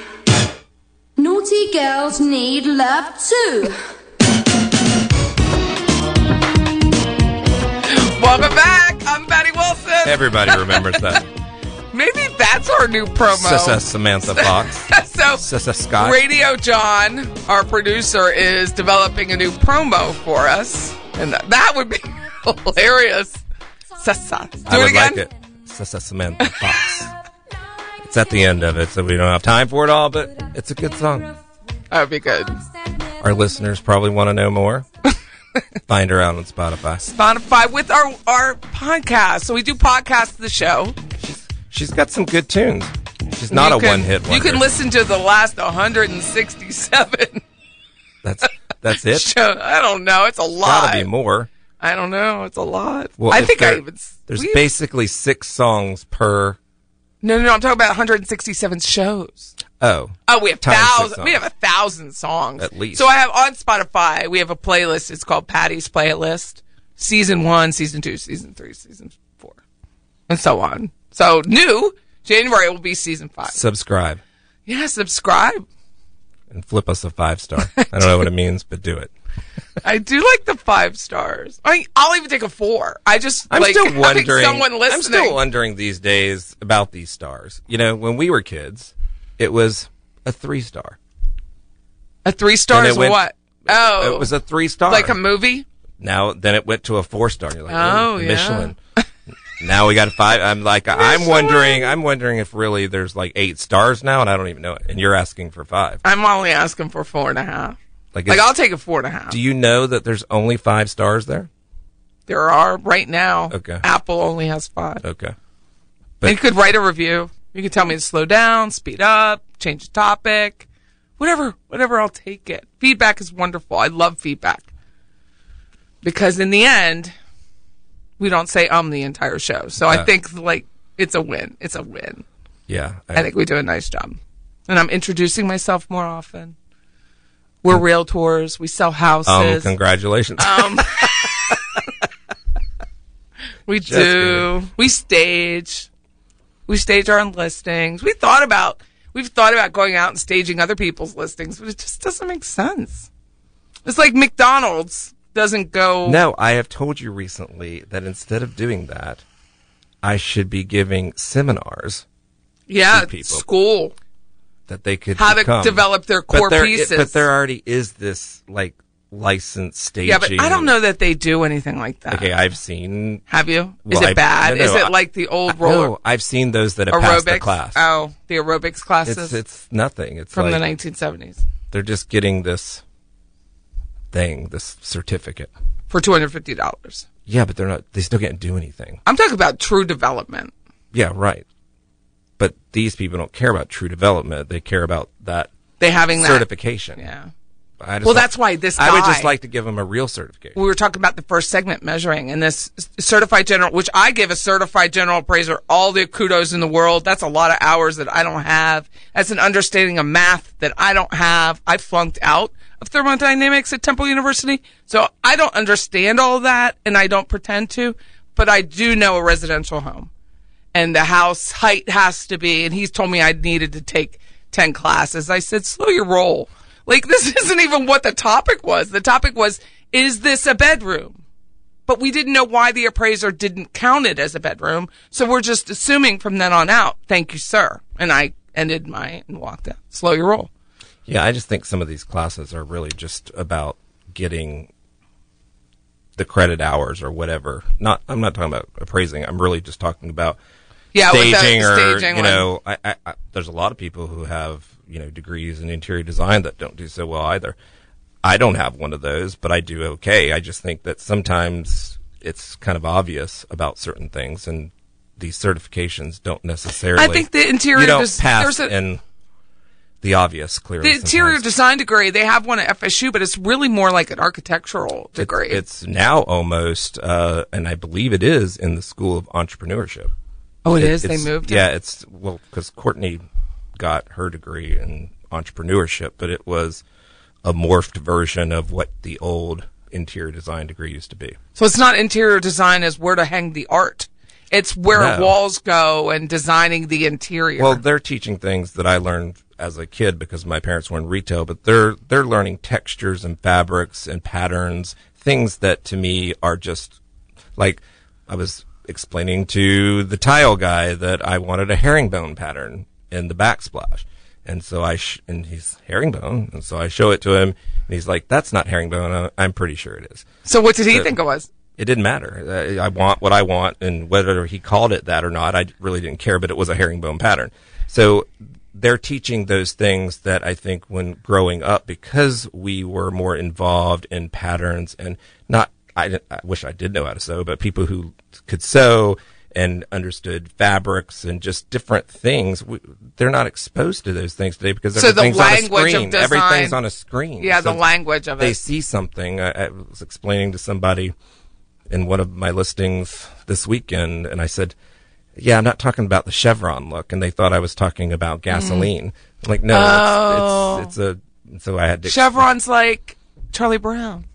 [SPEAKER 3] naughty girls need love too.
[SPEAKER 1] Welcome back. I'm Patty Wilson.
[SPEAKER 2] Everybody remembers that.
[SPEAKER 1] Maybe that's our new promo.
[SPEAKER 2] Sissa Samantha Fox.
[SPEAKER 1] so,
[SPEAKER 2] Sissa Scott.
[SPEAKER 1] Radio John, our producer, is developing a new promo for us, and that, that would be hilarious. Sessa. Do
[SPEAKER 2] I
[SPEAKER 1] it
[SPEAKER 2] would
[SPEAKER 1] again.
[SPEAKER 2] like it. Sissa Samantha Fox. it's at the end of it, so we don't have time for it all, but it's a good song.
[SPEAKER 1] That would be good.
[SPEAKER 2] Our listeners probably want to know more. Find her out on Spotify.
[SPEAKER 1] Spotify with our our podcast. So we do podcast the show.
[SPEAKER 2] She's got some good tunes. She's not
[SPEAKER 1] You
[SPEAKER 2] a
[SPEAKER 1] can-
[SPEAKER 2] one hit
[SPEAKER 1] You can listen to the last 167
[SPEAKER 2] That's that's it.
[SPEAKER 1] show. I don't know. It's a
[SPEAKER 2] Gotta
[SPEAKER 1] lot.
[SPEAKER 2] be more.
[SPEAKER 1] I don't know. It's a lot.
[SPEAKER 2] Well,
[SPEAKER 1] I
[SPEAKER 2] if
[SPEAKER 1] think I
[SPEAKER 2] there-
[SPEAKER 1] even.
[SPEAKER 2] There's
[SPEAKER 1] we-
[SPEAKER 2] basically six songs per.
[SPEAKER 1] no, no, no. I'm talking about 167 shows.
[SPEAKER 2] Oh,
[SPEAKER 1] Oh, we have
[SPEAKER 2] Times six
[SPEAKER 1] thousand. We have a thousand songs
[SPEAKER 2] At least.
[SPEAKER 1] So I have on Spotify. We have a playlist. It's called Patty's Playlist. Season one, season two, season three, season four, and so on. So new January will be season five.
[SPEAKER 2] subscribe
[SPEAKER 1] Yeah, subscribe.
[SPEAKER 2] and flip us a five star. I don't know what it means, but do it.
[SPEAKER 1] I do like the five stars. I, I'll even take a four. I just
[SPEAKER 2] I'm
[SPEAKER 1] like
[SPEAKER 2] still wondering.
[SPEAKER 1] someone listening.
[SPEAKER 2] I'm still wondering these days about these stars. You know, when we were kids, it was a three star.
[SPEAKER 1] a three star is
[SPEAKER 2] went-
[SPEAKER 1] what? Oh,
[SPEAKER 2] It was a three star.
[SPEAKER 1] like a movie.
[SPEAKER 2] now then it went to a four star. You're like,
[SPEAKER 1] Oh,
[SPEAKER 2] oh,
[SPEAKER 1] yeah.
[SPEAKER 2] Michelin. now we got a five. I'm like, I'm wondering. I'm wondering if really there's like eight stars now, and I don't even know it. And you're asking for five.
[SPEAKER 1] I'm only asking for four and a half.
[SPEAKER 2] Like,
[SPEAKER 1] Like I'll take a four and a half.
[SPEAKER 2] do you know that there's only five stars there?
[SPEAKER 1] there are right now.
[SPEAKER 2] Okay.
[SPEAKER 1] Apple only has five.
[SPEAKER 2] Okay.
[SPEAKER 1] and you could write a review. You can tell me to slow down, speed up, change the topic, whatever, whatever. I'll take it. Feedback is wonderful. I love feedback because in the end, we don't say um the entire show. So I think like it's a win. It's a win.
[SPEAKER 2] Yeah.
[SPEAKER 1] I think we do a nice job. And I'm introducing myself more often. We're realtors. We sell
[SPEAKER 2] Um.
[SPEAKER 1] houses.
[SPEAKER 2] Congratulations.
[SPEAKER 1] Um, we do.
[SPEAKER 2] kidding.
[SPEAKER 1] We stage. We stage our own listings. We thought about. We've thought about going out and staging other people's listings, but it just doesn't make sense. It's like McDonald's doesn't go.
[SPEAKER 2] No, I have told you recently that instead of doing that, I should be giving seminars
[SPEAKER 1] yeah,
[SPEAKER 2] to people.
[SPEAKER 1] school.
[SPEAKER 2] that they could
[SPEAKER 1] How to develop their
[SPEAKER 2] But
[SPEAKER 1] core
[SPEAKER 2] there-
[SPEAKER 1] pieces.
[SPEAKER 2] But there already is this like licensed staging.
[SPEAKER 1] Yeah, but I don't know that they do anything like that.
[SPEAKER 2] Okay, I've seen.
[SPEAKER 1] Have you? Is
[SPEAKER 2] Well,
[SPEAKER 1] it
[SPEAKER 2] I-
[SPEAKER 1] bad?
[SPEAKER 2] no,
[SPEAKER 1] Is it
[SPEAKER 2] I-
[SPEAKER 1] like the old roller
[SPEAKER 2] No, I've seen those that have passed the
[SPEAKER 1] aerobics?
[SPEAKER 2] class.
[SPEAKER 1] Oh, the aerobics classes
[SPEAKER 2] it's it's nothing. It's
[SPEAKER 1] from
[SPEAKER 2] like
[SPEAKER 1] the 1970s
[SPEAKER 2] they're just getting this thing, this certificate.
[SPEAKER 1] for $250.
[SPEAKER 2] Yeah, but they're not. They still can't do anything.
[SPEAKER 1] I'm talking about true development.
[SPEAKER 2] Yeah, right. But these people don't care about true development. They care about that
[SPEAKER 1] They having that
[SPEAKER 2] certification.
[SPEAKER 1] Yeah. Well,
[SPEAKER 2] like-
[SPEAKER 1] that's why this
[SPEAKER 2] I would just like to give him a real certification.
[SPEAKER 1] We were talking about the first segment measuring and this certified general, which I give a certified general appraiser all the kudos in the world. That's a lot of hours that I don't have. That's an understanding of math that I don't have. I flunked out of thermodynamics at Temple University. So I don't understand all that and I don't pretend to, but I do know a residential home. and the house height has to be. And he's told me I needed to take 10 classes. I said, slow your roll. Like, this isn't even what the topic was. The topic was, is this a bedroom? But we didn't know why the appraiser didn't count it as a bedroom. So we're just assuming from then on out, thank you, sir. And I ended my and walked out. Slow your roll.
[SPEAKER 2] Yeah, I just think some of these classes are really just about getting the credit hours or whatever. Not, I'm not talking about appraising. I'm really just talking about
[SPEAKER 1] Yeah,
[SPEAKER 2] staging or
[SPEAKER 1] staging
[SPEAKER 2] you know. I, I, I, there's a lot of people who have you know degrees in interior design that don't do so well either. I don't have one of those, but I do okay. I just think that sometimes it's kind of obvious about certain things, and these certifications don't necessarily.
[SPEAKER 1] I think the interior
[SPEAKER 2] you don't
[SPEAKER 1] des-
[SPEAKER 2] pass
[SPEAKER 1] there's a-
[SPEAKER 2] in the obvious clearly.
[SPEAKER 1] The interior
[SPEAKER 2] sometimes.
[SPEAKER 1] design degree, they have one at FSU, but it's really more like an architectural degree.
[SPEAKER 2] It's now almost, uh, and I believe it is in the School of Entrepreneurship.
[SPEAKER 1] oh, it
[SPEAKER 2] It-
[SPEAKER 1] is. They
[SPEAKER 2] it's-
[SPEAKER 1] moved it?
[SPEAKER 2] Yeah, it's well because Courtney got her degree in entrepreneurship, but it was a morphed version of what the old interior design degree used to be.
[SPEAKER 1] So it's not interior design as where to hang the art. It's where
[SPEAKER 2] No.
[SPEAKER 1] walls go and designing the interior.
[SPEAKER 2] Well, they're teaching things that I learned as a kid because my parents were in retail, but they're they're learning textures and fabrics and patterns, things that to me are just like I was explaining to the tile guy that I wanted a herringbone pattern in the backsplash. And so I sh- and he's herringbone, and so I show it to him, and he's like, "That's not herringbone. I- I'm pretty sure it is."
[SPEAKER 1] so what did he
[SPEAKER 2] the-
[SPEAKER 1] think it was?
[SPEAKER 2] it didn't matter. Uh, I want what I want, and whether he called it that or not, I really didn't care. But it was a herringbone pattern. So they're teaching those things that I think when growing up, because we were more involved in patterns and not. I, I wish I did know how to sew, but people who could sew and understood fabrics and just different things, we, they're not exposed to those things today because
[SPEAKER 1] So the
[SPEAKER 2] everything's on a
[SPEAKER 1] language of
[SPEAKER 2] screen.
[SPEAKER 1] design-
[SPEAKER 2] Everything's on a screen.
[SPEAKER 1] Yeah, the language of
[SPEAKER 2] they
[SPEAKER 1] it.
[SPEAKER 2] They see something. I, I was explaining to somebody in one of my listings this weekend, and I said, "Yeah, I'm not talking about the Chevron look," and they thought I was talking about mm-hmm. gasoline. I'm like, no,
[SPEAKER 1] Oh.
[SPEAKER 2] it's, it's, oh. it's a. So I had to
[SPEAKER 1] Chevron's like Charlie Brown.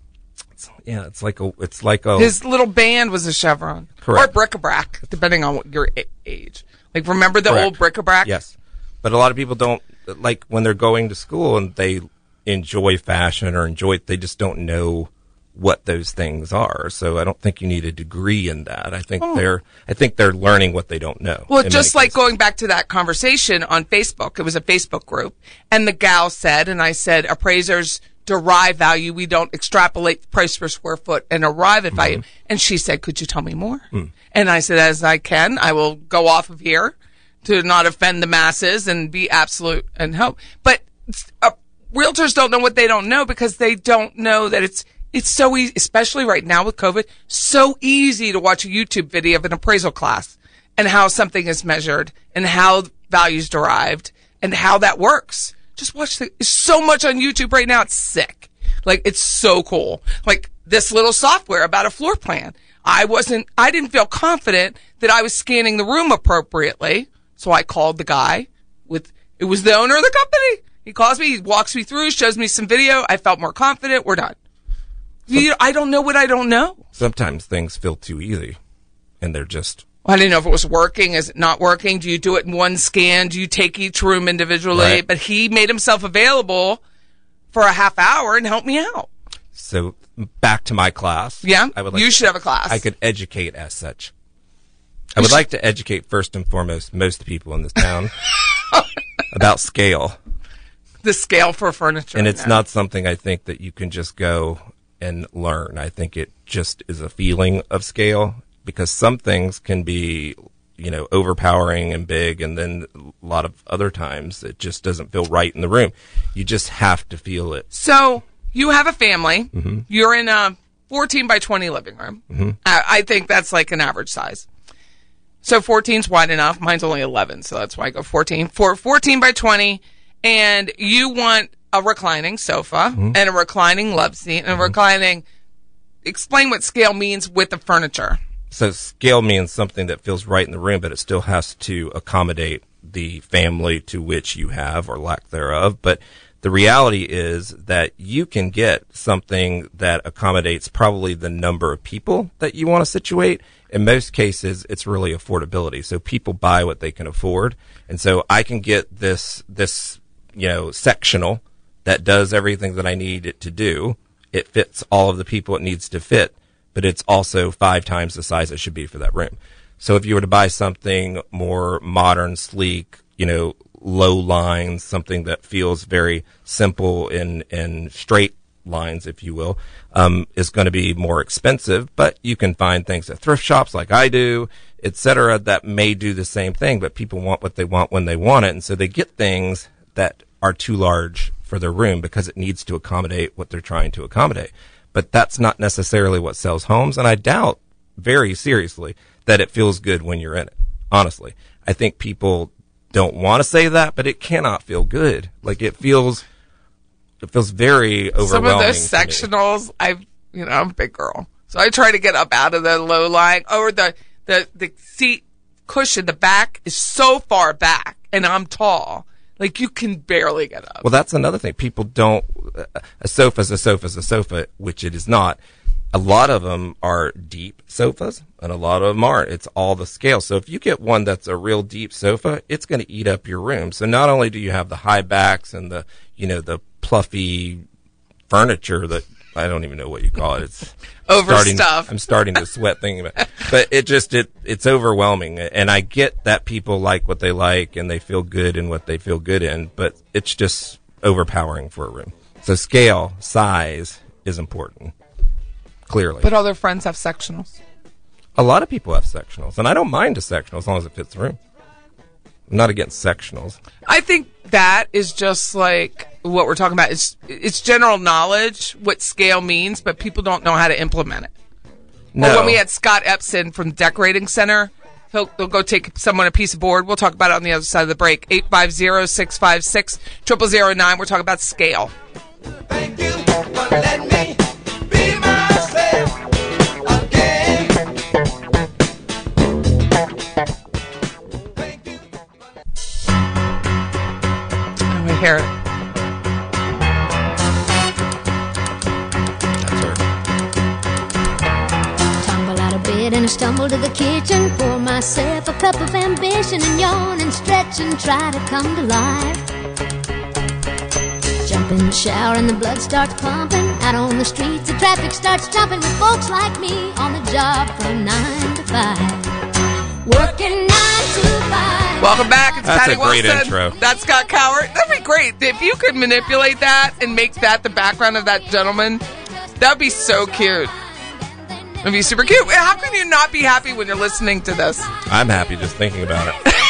[SPEAKER 2] Yeah, it's like a. It's like a.
[SPEAKER 1] His little band was a Chevron.
[SPEAKER 2] Correct.
[SPEAKER 1] Or bric-a-brac, depending on what your age. Like, remember the
[SPEAKER 2] Correct.
[SPEAKER 1] old bric-a-brac?
[SPEAKER 2] Yes, but a lot of people don't like when they're going to school and they enjoy fashion or enjoy. They just don't know what those things are. So I don't think you need a degree in that. I think oh. they're. I think they're learning what they don't know.
[SPEAKER 1] Oh. Well, just like
[SPEAKER 2] cases.
[SPEAKER 1] going back to that conversation on Facebook, it was a Facebook group, and the gal said, and I said, appraisers derive value. We don't extrapolate the price per square foot and arrive at value. And she said, could you tell me more? And I said, as I can, I will go off of here to not offend the masses and be absolute and help. But uh, realtors don't know what they don't know because they don't know that it's it's so easy, especially right now with COVID, so easy to watch a YouTube video of an appraisal class and how something is measured and how values derived and how that works. Just watch the, it's so much on YouTube right now. It's sick. Like it's so cool. Like this little software about a floor plan. I wasn't, I didn't feel confident that I was scanning the room appropriately. So I called the guy with, it was the owner of the company. He calls me, he walks me through, shows me some video. I felt more confident. We're done. You, I don't know what I don't know.
[SPEAKER 2] sometimes things feel too easy, and they're just
[SPEAKER 1] I didn't know if it was working. Is it not working? Do you do it in one scan? Do you take each room individually?
[SPEAKER 2] Right.
[SPEAKER 1] But he made himself available for a half hour and helped me out.
[SPEAKER 2] so. Back to my class.
[SPEAKER 1] Yeah,
[SPEAKER 2] I would like
[SPEAKER 1] you
[SPEAKER 2] to-
[SPEAKER 1] should have a class.
[SPEAKER 2] I could educate as such. I would like to educate first and foremost most people in this town about scale.
[SPEAKER 1] the scale for furniture,
[SPEAKER 2] and it's
[SPEAKER 1] now.
[SPEAKER 2] not something I think that you can just go and learn. I think it just is a feeling of scale because some things can be, you know, overpowering and big, and then a lot of other times it just doesn't feel right in the room. You just have to feel it.
[SPEAKER 1] So you have a family.
[SPEAKER 2] Mm-hmm.
[SPEAKER 1] You're in a 14 by 20 living room. I, I think that's like an average size. So 14's wide enough. Mine's only 11, so that's why I go 14. For 14 by 20, and you want a reclining sofa
[SPEAKER 2] Mm-hmm.
[SPEAKER 1] and a reclining love seat and a reclining. Explain what scale means with the furniture.
[SPEAKER 2] So scale means something that feels right in the room, but it still has to accommodate the family to which you have or lack thereof. But the reality is that you can get something that accommodates probably the number of people that you want to situate. In most cases, it's really affordability. So people buy what they can afford. And so I can get this, this, you know, sectional that does everything that I need it to do. It fits all of the people it needs to fit but it's also five times the size it should be for that room. So if you were to buy something more modern, sleek, you know, low lines, something that feels very simple and, and straight lines, if you will, um, is going to be more expensive, but you can find things at thrift shops like I do, et cetera, that may do the same thing, but people want what they want when they want it. And so they get things that are too large for their room because it needs to accommodate what they're trying to accommodate but that's not necessarily what sells homes. And I doubt very seriously that it feels good when you're in it. Honestly, I think people don't want to say that, but it cannot feel good. Like it feels, it feels very overwhelming.
[SPEAKER 1] Some of those sectionals, I, you know, I'm a big girl, so I try to get up out of the low lying or the the the seat cushion. The back is so far back, and I'm tall, like you can barely get up.
[SPEAKER 2] Well, that's another thing. People don't. A sofa is a sofa is a sofa, which it is not. A lot of them are deep sofas, and a lot of them aren't. It's all the scale. So if you get one that's a real deep sofa, it's going to eat up your room. So not only do you have the high backs and the you know the pluffy furniture that I don't even know what you call it. It's starting,
[SPEAKER 1] Overstuffed.
[SPEAKER 2] I'm starting to sweat thinking about, it. but it just it it's overwhelming, and I get that people like what they like and they feel good in what they feel good in, but it's just overpowering for a room. So scale, size is important. Clearly,
[SPEAKER 1] but other friends have sectionals.
[SPEAKER 2] a lot of people have sectionals, and I don't mind a sectional as long as it fits the room. I'm not against sectionals.
[SPEAKER 1] I think that is just like what we're talking about. is it's general knowledge what scale means, but people don't know how to implement it.
[SPEAKER 2] No.
[SPEAKER 1] Well, when we had Scott Epson from the Decorating Center, he'll, he'll go take someone a piece of board. We'll talk about it on the other side of the break. 850-656-0009. We're talking about scale.
[SPEAKER 4] I hear it.
[SPEAKER 3] Gonna stumble to the kitchen, pour myself a cup of ambition, and yawn and stretch and try to come to life. Jump in the shower and the blood starts pumping. Out on the streets, the traffic starts jumping with folks like me on the job from nine to five. Working nine to five.
[SPEAKER 1] Welcome back. It's
[SPEAKER 2] That's
[SPEAKER 1] Patty
[SPEAKER 2] a great
[SPEAKER 1] Wilson.
[SPEAKER 2] intro.
[SPEAKER 1] That's Scott Cowart. That'd be great if you could manipulate that and make that the background of that gentleman. That'd be so cute. It'd be super cute. How can you not be happy when you're listening to this?
[SPEAKER 2] I'm happy just thinking about it.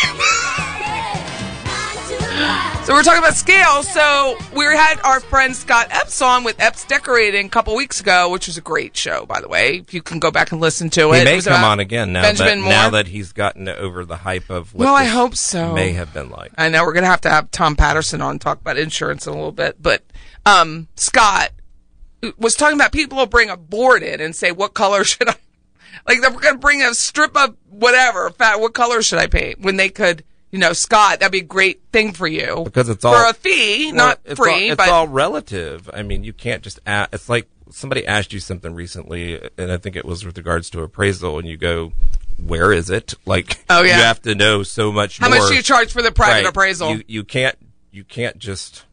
[SPEAKER 1] So we're talking about scale. So we had our friend Scott Epps on with Epps Decorating a couple weeks ago, which was a great show, by the way. You can go back and listen to it.
[SPEAKER 2] He may
[SPEAKER 1] was
[SPEAKER 2] come on again now
[SPEAKER 1] Benjamin
[SPEAKER 2] that now that he's gotten over the hype of what
[SPEAKER 1] Well, I hope so.
[SPEAKER 2] may have been like.
[SPEAKER 1] I know we're gonna have to have Tom Patterson on talk about insurance in a little bit, but um, Scott was talking about people will bring a board in and say, "What color should I?" Like they're gonna bring a strip of whatever. Fat, what color should I paint? When they could, you know, Scott, that'd be a great thing for you
[SPEAKER 2] Because it's
[SPEAKER 1] for
[SPEAKER 2] all-
[SPEAKER 1] a fee,
[SPEAKER 2] Well,
[SPEAKER 1] not
[SPEAKER 2] it's
[SPEAKER 1] free,
[SPEAKER 2] All, it's
[SPEAKER 1] but
[SPEAKER 2] all relative. I mean, you can't just ask. It's like somebody asked you something recently, and I think it was with regards to appraisal, and you go, "Where is it?" Like,
[SPEAKER 1] Oh, yeah.
[SPEAKER 2] you have to know so much.
[SPEAKER 1] how
[SPEAKER 2] more.
[SPEAKER 1] much do you charge for the private
[SPEAKER 2] Right.
[SPEAKER 1] appraisal?
[SPEAKER 2] You, you can't. You can't just.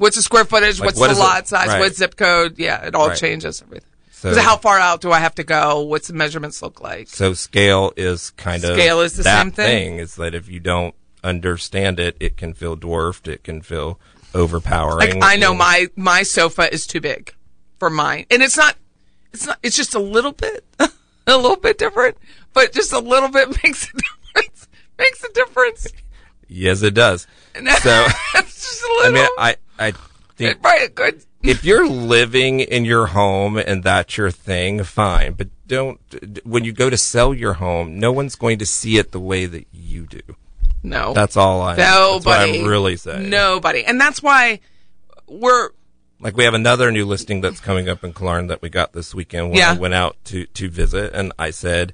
[SPEAKER 1] What's the square footage?
[SPEAKER 2] Like,
[SPEAKER 1] what's
[SPEAKER 2] what
[SPEAKER 1] the
[SPEAKER 2] is it?
[SPEAKER 1] lot size?
[SPEAKER 2] Right.
[SPEAKER 1] What zip code? Yeah, it all
[SPEAKER 2] Right.
[SPEAKER 1] changes everything.
[SPEAKER 2] So,
[SPEAKER 1] how far out do I have to go? What's the measurements look like?
[SPEAKER 2] so scale is kind of
[SPEAKER 1] Scale is the
[SPEAKER 2] that
[SPEAKER 1] same thing?
[SPEAKER 2] Is that if you don't understand it, it can feel dwarfed. It can feel overpowering.
[SPEAKER 1] Like I know my my sofa is too big for mine, and it's not. It's not. It's just a little bit, a little bit different, but just a little bit makes a difference. Makes a difference.
[SPEAKER 2] Yes, it does. So
[SPEAKER 1] it's just a
[SPEAKER 2] I mean, I I think if you're living in your home and that's your thing, fine. But don't when you go to sell your home, no one's going to see it the way that you do.
[SPEAKER 1] No,
[SPEAKER 2] That's all I.
[SPEAKER 1] Nobody.
[SPEAKER 2] I'm really saying.
[SPEAKER 1] Nobody, and that's why we're
[SPEAKER 2] Like we have another new listing that's coming up in Killearn that we got this weekend when
[SPEAKER 1] Yeah.
[SPEAKER 2] I went out to to visit, and I said,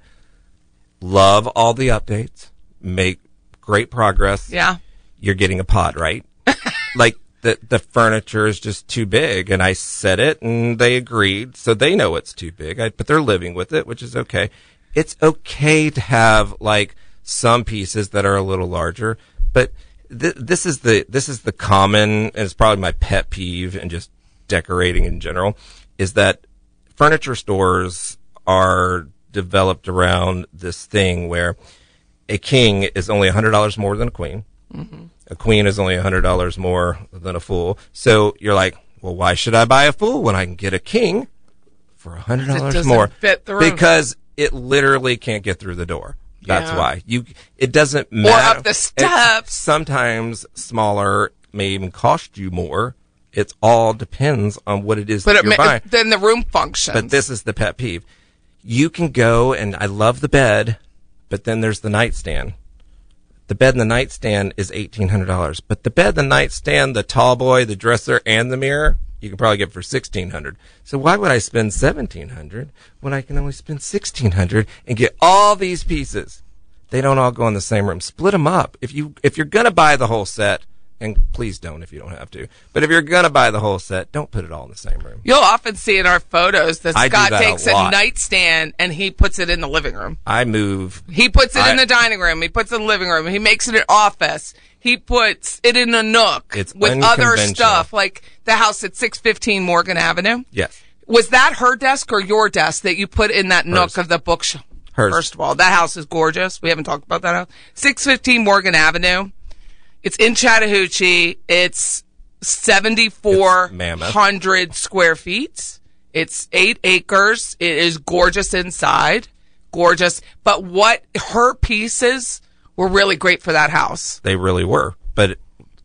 [SPEAKER 2] "Love all the updates, make great progress.
[SPEAKER 1] yeah.
[SPEAKER 2] you're getting a pod, right? like the the furniture is just too big, and I said it, and they agreed, so they know it's too big. I, but they're living with it, which is okay. It's okay to have like some pieces that are a little larger, but th- this is the this is the common, and it's probably my pet peeve, and just decorating in general, is that furniture stores are developed around this thing where a king is only $100 more than a queen. Mm-hmm. A queen is only $100 more than a fool. So you're like, well, why should I buy a fool when I can get a king for $100 more?
[SPEAKER 1] fit the room.
[SPEAKER 2] Because it literally can't get through the door. That's
[SPEAKER 1] Yeah.
[SPEAKER 2] why. You it doesn't matter.
[SPEAKER 1] up the
[SPEAKER 2] It's. Sometimes smaller may even cost you more. It all depends on what it is
[SPEAKER 1] But
[SPEAKER 2] that
[SPEAKER 1] it,
[SPEAKER 2] you're
[SPEAKER 1] ma-
[SPEAKER 2] buying.
[SPEAKER 1] then the room functions.
[SPEAKER 2] But this is the pet peeve. You can go and I love the bed, but then there's the nightstand. The bed and the nightstand is eighteen hundred dollars. But the bed, the nightstand, the tall boy, the dresser, and the mirror, you can probably get for sixteen hundred. So why would I spend seventeen hundred when I can only spend sixteen hundred and get all these pieces? They don't all go in the same room. Split them up. If you if you're gonna buy the whole set, and please don't if you don't have to. But if you're gonna buy the whole set, don't put it all in the same room.
[SPEAKER 1] You'll often see in our photos that
[SPEAKER 2] I do
[SPEAKER 1] Scott
[SPEAKER 2] that a
[SPEAKER 1] takes a,
[SPEAKER 2] lot.
[SPEAKER 1] nightstand and he puts it in the living room.
[SPEAKER 2] I move
[SPEAKER 1] He puts it in the dining room. He puts it in the living room. He makes it an office. He puts it in a nook
[SPEAKER 2] It's
[SPEAKER 1] with other
[SPEAKER 2] unconventional.
[SPEAKER 1] stuff, like the house at 615 Morgan Avenue.
[SPEAKER 2] Yes.
[SPEAKER 1] Was that her desk or your desk that you put in that nook
[SPEAKER 2] Hers.
[SPEAKER 1] of the bookshelf?
[SPEAKER 2] Hers.
[SPEAKER 1] First of all, that house is gorgeous. We haven't talked about that house. 615 Morgan Avenue. It's in Chattahoochee. It's
[SPEAKER 2] It's mammoth.
[SPEAKER 1] 7,400 square feet. It's eight acres. It is gorgeous inside. Gorgeous. But what her pieces were really great for that house.
[SPEAKER 2] They really were, but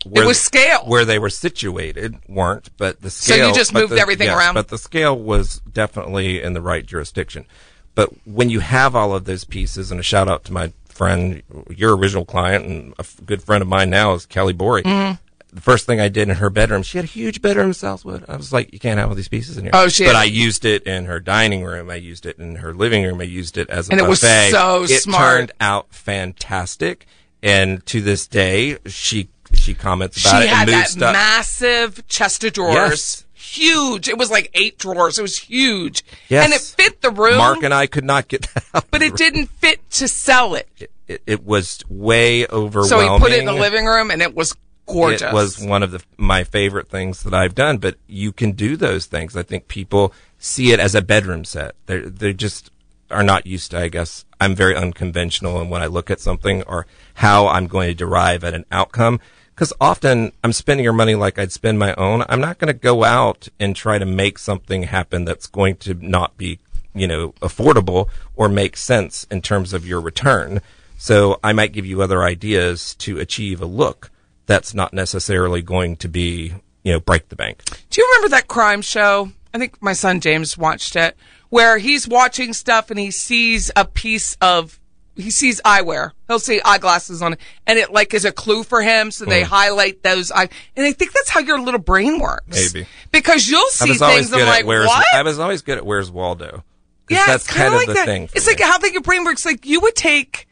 [SPEAKER 2] where,
[SPEAKER 1] was scale.
[SPEAKER 2] where they were situated weren't. But the scale.
[SPEAKER 1] So you just moved
[SPEAKER 2] the-
[SPEAKER 1] everything
[SPEAKER 2] yes,
[SPEAKER 1] around?
[SPEAKER 2] But the scale was definitely in the right jurisdiction. But when you have all of those pieces, and a shout out to my friend, your original client, and a f- good friend of mine now is Kelly Bory.
[SPEAKER 1] Mm-hmm.
[SPEAKER 2] The first thing I did in her bedroom, she had a huge bedroom in Southwood. I was like, you can't have all these pieces in here.
[SPEAKER 1] Oh, she
[SPEAKER 2] But
[SPEAKER 1] had-
[SPEAKER 2] I used it in her dining room. I used it in her living room. I used it as a
[SPEAKER 1] And it was so
[SPEAKER 2] it
[SPEAKER 1] smart.
[SPEAKER 2] turned out fantastic. And to this day, she she comments about
[SPEAKER 1] she
[SPEAKER 2] it
[SPEAKER 1] had
[SPEAKER 2] and
[SPEAKER 1] that
[SPEAKER 2] stuff.
[SPEAKER 1] massive chest of drawers.
[SPEAKER 2] Yes.
[SPEAKER 1] Huge. It was like eight drawers. It was huge.
[SPEAKER 2] Yes.
[SPEAKER 1] And it fit the room.
[SPEAKER 2] Mark and I could not get that out.
[SPEAKER 1] but it didn't fit to sell it.
[SPEAKER 2] It, it was way overwhelming.
[SPEAKER 1] So he put it in the living room and it was gorgeous.
[SPEAKER 2] It was one of the, my favorite things that I've done, but you can do those things. I think people see it as a bedroom set. They're, they just are not used to, I guess, I'm very unconventional in when I look at something or how I'm going to derive at an outcome. Cause often I'm spending your money like I'd spend my own. I'm not going to go out and try to make something happen that's going to not be, you know, affordable or make sense in terms of your return. So I might give you other ideas to achieve a look that's not necessarily going to be, you know, break the bank.
[SPEAKER 1] Do you remember that crime show? I think my son James watched it, where he's watching stuff and he sees a piece of, he sees eyewear. He'll see eyeglasses on it, and it like is a clue for him. So they hmm. highlight those eye, and I think that's how your little brain works.
[SPEAKER 2] Maybe.
[SPEAKER 1] because you'll see things and
[SPEAKER 2] good
[SPEAKER 1] like
[SPEAKER 2] where's,
[SPEAKER 1] what?
[SPEAKER 2] I was always good at where's Waldo.
[SPEAKER 1] yeah,
[SPEAKER 2] that's
[SPEAKER 1] it's kind of like
[SPEAKER 2] the
[SPEAKER 1] that.
[SPEAKER 2] thing.
[SPEAKER 1] It's
[SPEAKER 2] me.
[SPEAKER 1] like how think your brain works. Like you would take,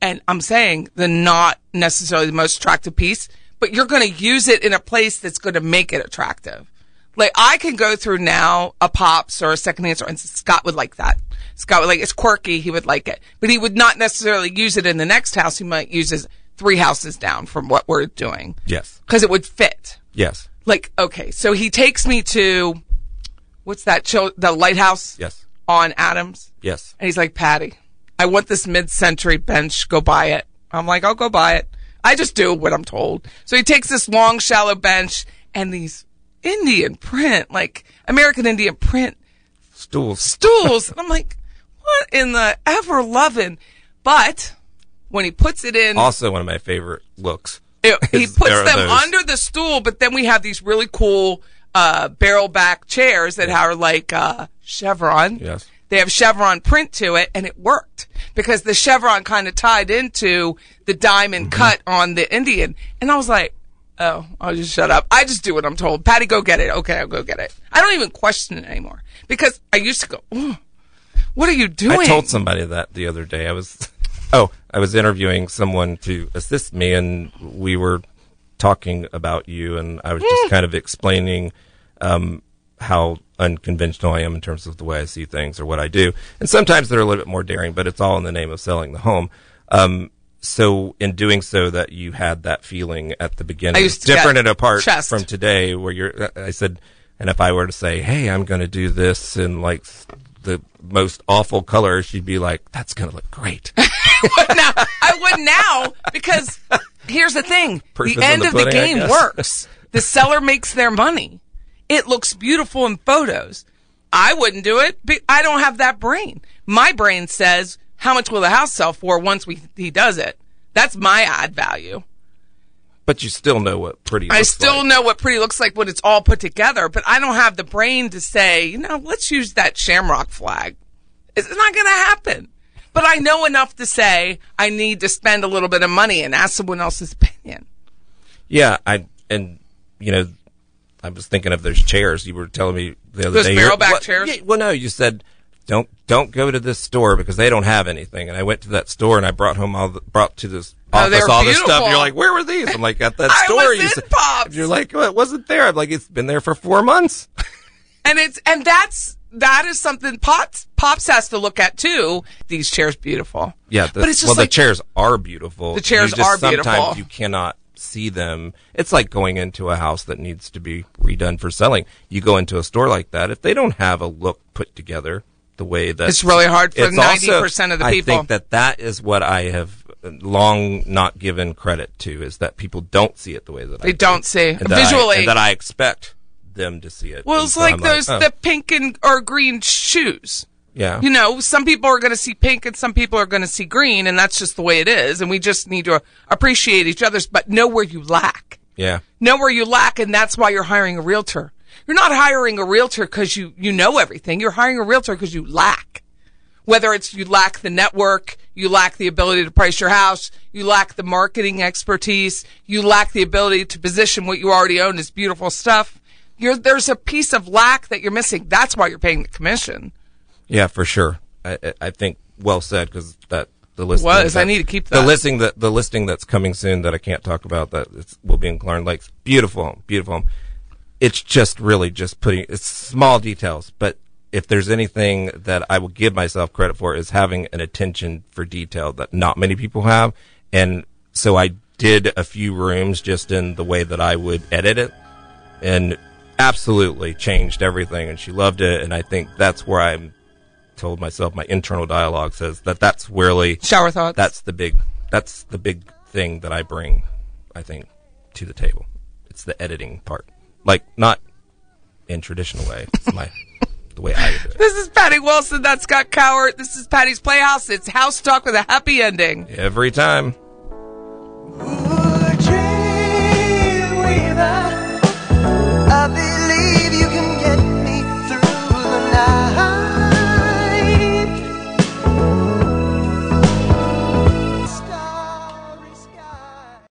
[SPEAKER 1] and I'm saying the not necessarily the most attractive piece, but you're going to use it in a place that's going to make it attractive. Like I can go through now a pops or a second answer, and Scott would like that. Scott would like it's quirky. He would like it, but he would not necessarily use it in the next house. He might use it three houses down from what we're doing.
[SPEAKER 2] Yes,
[SPEAKER 1] because it would fit.
[SPEAKER 2] Yes,
[SPEAKER 1] like okay so he takes me to what's that the lighthouse?
[SPEAKER 2] Yes,
[SPEAKER 1] on adams?
[SPEAKER 2] Yes.
[SPEAKER 1] and he's like patty i want this mid-century bench go buy it. I'm like i'll go buy it. I just do what i'm told. So he takes this long shallow bench and these indian print like american indian print
[SPEAKER 2] Stools.
[SPEAKER 1] stools and i'm like what in the ever loving but when he puts it in
[SPEAKER 2] Also one of my favorite looks.
[SPEAKER 1] it- he puts them
[SPEAKER 2] those.
[SPEAKER 1] under the stool, but then we have these really cool uh, barrel back chairs that are like uh, chevron.
[SPEAKER 2] Yes.
[SPEAKER 1] They have chevron print to it, and it worked because the chevron kind of tied into the diamond
[SPEAKER 2] Mm-hmm.
[SPEAKER 1] cut on the Indian. And I was like, oh, I'll just shut up. I just do what I'm told. Patty, go get it. Okay, I'll go get it. I don't even question it anymore because I used to go, "Ugh, what are you doing?
[SPEAKER 2] I told somebody that the other day. I was, oh, I was interviewing someone to assist me, and we were talking about you, and I was just kind of explaining um, how unconventional I am in terms of the way I see things or what I do. And sometimes they're a little bit more daring, but it's all in the name of selling the home. Um, so in doing so, that you had that feeling at the beginning,
[SPEAKER 1] I used to get
[SPEAKER 2] different and apart
[SPEAKER 1] chest.
[SPEAKER 2] from today, where you're. Uh, I said, and if I were to say, "Hey, I'm going to do this in like the most awful color," she'd be like, "That's going to look great."
[SPEAKER 1] now, I would now because here's the thing:
[SPEAKER 2] Proof
[SPEAKER 1] the end
[SPEAKER 2] the
[SPEAKER 1] of the
[SPEAKER 2] pudding, I
[SPEAKER 1] game works. The seller makes their money. It looks beautiful in photos. I wouldn't do it. But I don't have that brain. My brain says, "How much will the house sell for once we he does it?" That's my ad value.
[SPEAKER 2] but you still know what pretty.
[SPEAKER 1] I still
[SPEAKER 2] like.
[SPEAKER 1] know what pretty looks like when it's all put together, but I don't have the brain to say, you know, let's use that shamrock flag. It's not going to happen. But I know enough to say I need to spend a little bit of money and ask someone else's opinion.
[SPEAKER 2] Yeah, I and you know, I was thinking of those chairs you were telling me the other
[SPEAKER 1] Those
[SPEAKER 2] day.
[SPEAKER 1] barrel
[SPEAKER 2] You're-
[SPEAKER 1] back chairs?
[SPEAKER 2] yeah, well, no, you said don't don't go to this store because they don't have anything. And I went to that store and I brought home all the, brought to this
[SPEAKER 1] Oh,
[SPEAKER 2] office
[SPEAKER 1] were
[SPEAKER 2] all this stuff. And you're like, where were these? I'm like, at that store. you said- You're like, well, it wasn't there. I'm like, it's been there for four months.
[SPEAKER 1] And it's, and that's, that is something Pops, Pops has to look at too. These chairs beautiful.
[SPEAKER 2] Yeah, the,
[SPEAKER 1] but it's just
[SPEAKER 2] well,
[SPEAKER 1] like,
[SPEAKER 2] the chairs are beautiful.
[SPEAKER 1] The chairs
[SPEAKER 2] just-
[SPEAKER 1] are beautiful.
[SPEAKER 2] Sometimes you cannot see them. It's like going into a house that needs to be redone for selling. You go into a store like that. If they don't have a look put together the way that
[SPEAKER 1] It's really hard for 90% of the people.
[SPEAKER 2] I think that that is what I have long not given credit to is that people don't see it the way that I
[SPEAKER 1] They
[SPEAKER 2] do.
[SPEAKER 1] don't see.
[SPEAKER 2] And that I-
[SPEAKER 1] Visually-
[SPEAKER 2] and that I expect them to see it.
[SPEAKER 1] well, it's
[SPEAKER 2] so
[SPEAKER 1] like
[SPEAKER 2] I'm
[SPEAKER 1] those,
[SPEAKER 2] oh,
[SPEAKER 1] the pink and, or green shoes.
[SPEAKER 2] yeah.
[SPEAKER 1] You know, some people are going to see pink and some people are going to see green, and that's just the way it is. And we just need to appreciate each other's, but know where you lack.
[SPEAKER 2] yeah.
[SPEAKER 1] Know where you lack, and that's why you're hiring a realtor. You're not hiring a realtor because you, you know everything. You're hiring a realtor because you lack. Whether it's you lack the network, you lack the ability to price your house, you lack the marketing expertise, you lack the ability to position what you already own as beautiful stuff. You're, there's a piece of lack that you're missing. That's why you're paying the commission.
[SPEAKER 2] Yeah, for sure. I, I- think well said because that the listing
[SPEAKER 1] was. I need to keep
[SPEAKER 2] the listing that the listing that's coming soon that I can't talk about that it's, will be in Killearn Lakes. Beautiful home, beautiful home. It's just really just putting it's small details, but if there's anything that I will give myself credit for is having an attention for detail that not many people have. And so I did a few rooms just in the way that I would edit it and absolutely changed everything. And she loved it. And I think that's where I'm told myself my internal dialogue says that that's really
[SPEAKER 1] Shower thoughts.
[SPEAKER 2] that's the big that's the big thing that I bring, I think, to the table. It's the editing part like not in traditional way. It's my the way I do it.
[SPEAKER 1] This is Patty Wilson. That's Scott Cowart. This is Patty's Playhouse. It's house talk with a happy ending
[SPEAKER 2] every time.